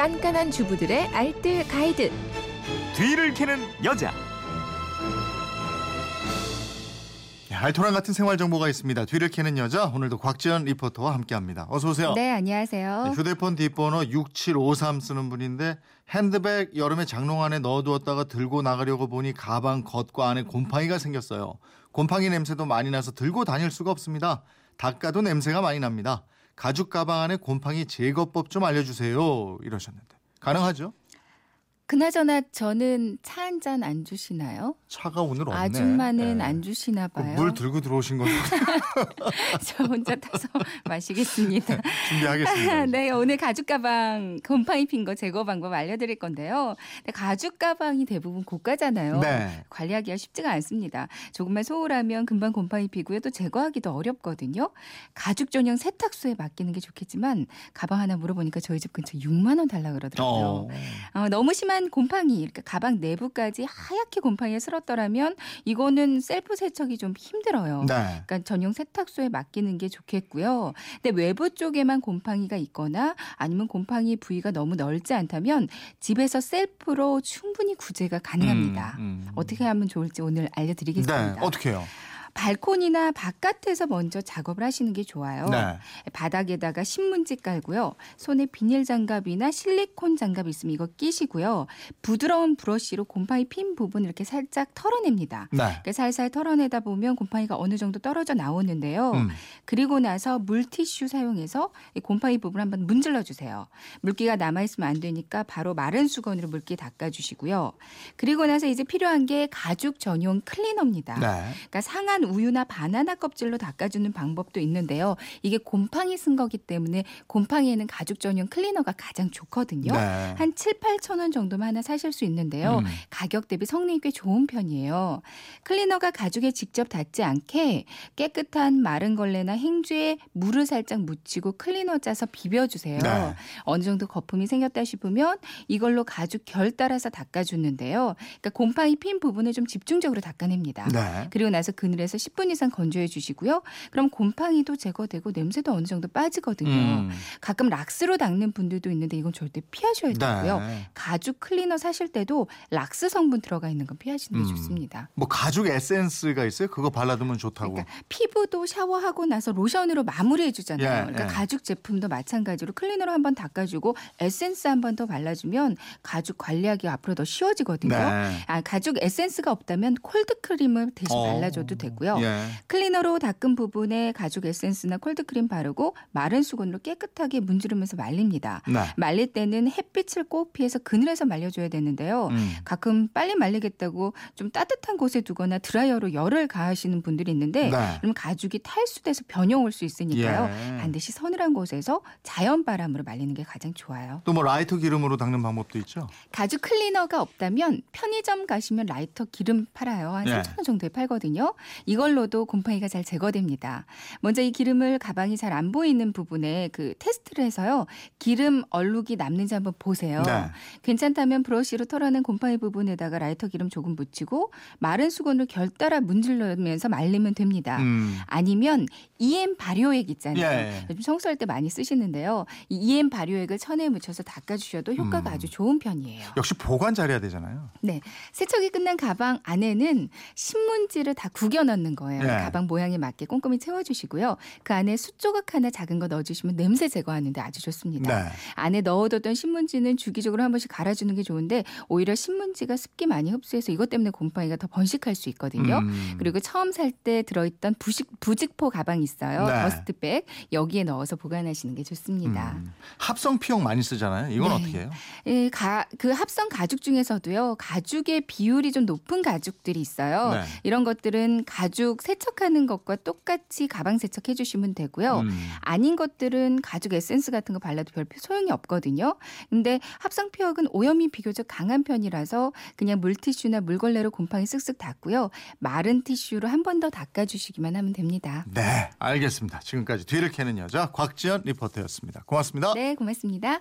깐깐한 주부들의 알뜰 가이드. 뒤를 캐는 여자. 네, 알토란 같은 생활 정보가 있습니다. 뒤를 캐는 여자 오늘도 곽지연 리포터와 함께합니다. 어서 오세요. 네, 안녕하세요. 네, 휴대폰 뒷번호 6753 쓰는 분인데 핸드백 여름에 장롱 안에 넣어두었다가 들고 나가려고 보니 가방 겉과 안에 곰팡이가 생겼어요. 곰팡이 냄새도 많이 나서 들고 다닐 수가 없습니다. 닦아도 냄새가 많이 납니다. 가죽 가방 안에 곰팡이 제거법 좀 알려주세요. 이러셨는데 가능하죠? 그나저나 저는 차 한 잔 안 주시나요? 차가 오늘 없네. 아줌마는 네. 안 주시나 그 봐요. 물 들고 들어오신 거 저 혼자 타서 마시겠습니다. 준비하겠습니다. 네, 오늘 가죽 가방 곰팡이 핀 거 제거 방법 알려드릴 건데요. 가죽 가방이 대부분 고가잖아요. 네. 관리하기가 쉽지가 않습니다. 조금만 소홀하면 금방 곰팡이 피고요. 또 제거하기도 어렵거든요. 가죽 전용 세탁소에 맡기는 게 좋겠지만 가방 하나 물어보니까 저희 집 근처 6만 원 달라 그러더라고요. 어. 어, 너무 심한 곰팡이, 그러니까 가방 내부까지 하얗게 곰팡이가 슬었더라면 이거는 셀프 세척이 좀 힘들어요. 네. 그러니까 전용 세탁소에 맡기는 게 좋겠고요. 근데 외부 쪽에만 곰팡이가 있거나 아니면 곰팡이 부위가 너무 넓지 않다면 집에서 셀프로 충분히 구제가 가능합니다. 음, 음. 어떻게 하면 좋을지 오늘 알려드리겠습니다. 네. 어떻게 해요? 발코니나 바깥에서 먼저 작업을 하시는 게 좋아요. 네. 바닥에다가 신문지 깔고요. 손에 비닐 장갑이나 실리콘 장갑 있으면 이거 끼시고요. 부드러운 브러쉬로 곰팡이 핀 부분 이렇게 살짝 털어냅니다. 네. 이렇게 살살 털어내다 보면 곰팡이가 어느 정도 떨어져 나오는데요. 음. 그리고 나서 물티슈 사용해서 이 곰팡이 부분 한번 문질러 주세요. 물기가 남아 있으면 안 되니까 바로 마른 수건으로 물기 닦아 주시고요. 그리고 나서 이제 필요한 게 가죽 전용 클리너입니다. 네. 그러니까 상한 우유나 바나나 껍질로 닦아주는 방법도 있는데요. 이게 곰팡이 쓴 거기 때문에 곰팡이에는 가죽 전용 클리너가 가장 좋거든요. 네. 한 7, 8천 원 정도면 하나 사실 수 있는데요. 음. 가격 대비 성능이 꽤 좋은 편이에요. 클리너가 가죽에 직접 닿지 않게 깨끗한 마른 걸레나 행주에 물을 살짝 묻히고 클리너 짜서 비벼주세요. 네. 어느 정도 거품이 생겼다 싶으면 이걸로 가죽 결 따라서 닦아주는데요. 그러니까 곰팡이 핀 부분을 좀 집중적으로 닦아냅니다. 네. 그리고 나서 그늘에 서 10분 이상 건조해 주시고요. 그럼 곰팡이도 제거되고 냄새도 어느 정도 빠지거든요. 음. 가끔 락스로 닦는 분들도 있는데 이건 절대 피하셔야 되고요. 네. 가죽 클리너 사실 때도 락스 성분 들어가 있는 건 피하시는 게 음. 좋습니다. 뭐 가죽 에센스가 있어요? 그거 발라두면 좋다고. 그러니까 피부도 샤워하고 나서 로션으로 마무리해 주잖아요. 예, 그러니까 예. 가죽 제품도 마찬가지로 클리너로 한번 닦아주고 에센스 한 번 더 발라주면 가죽 관리하기 앞으로 더 쉬워지거든요. 네. 아, 가죽 에센스가 없다면 콜드 크림을 대신 어. 발라줘도 되고 요. 예. 클리너로 닦은 부분에 가죽 에센스나 콜드크림 바르고 마른 수건으로 깨끗하게 문지르면서 말립니다. 네. 말릴 때는 햇빛을 꼭 피해서 그늘에서 말려줘야 되는데요. 음. 가끔 빨리 말리겠다고 좀 따뜻한 곳에 두거나 드라이어로 열을 가하시는 분들이 있는데 네. 그럼 가죽이 탈수돼서 변형 올 수 있으니까요. 예. 반드시 서늘한 곳에서 자연 바람으로 말리는 게 가장 좋아요. 또 뭐 라이터 기름으로 닦는 방법도 있죠. 가죽 클리너가 없다면 편의점 가시면 라이터 기름 팔아요. 한 예. 3천 원 정도에 팔거든요. 이걸로도 곰팡이가 잘 제거됩니다. 먼저 이 기름을 가방이 잘 안 보이는 부분에 그 테스트를 해서요. 기름 얼룩이 남는지 한번 보세요. 네. 괜찮다면 브러쉬로 털어낸 곰팡이 부분에다가 라이터 기름 조금 묻히고 마른 수건으로 결 따라 문질러면서 말리면 됩니다. 음. 아니면 EM 발효액 있잖아요. 예. 요즘 청소할 때 많이 쓰시는데요. 이 EM 발효액을 천에 묻혀서 닦아주셔도 효과가 음. 아주 좋은 편이에요. 역시 보관 잘해야 되잖아요. 네. 세척이 끝난 가방 안에는 신문지를 다 구겨 넣는 거예요. 네. 가방 모양에 맞게 꼼꼼히 채워주시고요. 그 안에 숯조각 하나 작은 거 넣어주시면 냄새 제거하는데 아주 좋습니다. 네. 안에 넣어뒀던 신문지는 주기적으로 한 번씩 갈아주는 게 좋은데 오히려 신문지가 습기 많이 흡수해서 이것 때문에 곰팡이가 더 번식할 수 있거든요. 음. 그리고 처음 살 때 들어있던 부식, 부직포 가방 있어요. 네. 더스트백 여기에 넣어서 보관하시는 게 좋습니다. 음. 합성 피용 많이 쓰잖아요. 이건 네. 어떻게 해요? 예, 가, 그 합성 가죽 중에서도요, 가죽의 비율이 좀 높은 가죽들이 있어요. 네. 이런 것들은 가죽 세척하는 것과 똑같이 가방 세척해 주시면 되고요. 음. 아닌 것들은 가죽 에센스 같은 거 발라도 별 소용이 없거든요. 근데 합성 피혁은 오염이 비교적 강한 편이라서 그냥 물티슈나 물걸레로 곰팡이 쓱쓱 닦고요. 마른 티슈로 한 번 더 닦아 주시기만 하면 됩니다. 네, 알겠습니다. 지금까지 뒤를 캐는 여자 곽지연 리포터였습니다. 고맙습니다. 네, 고맙습니다.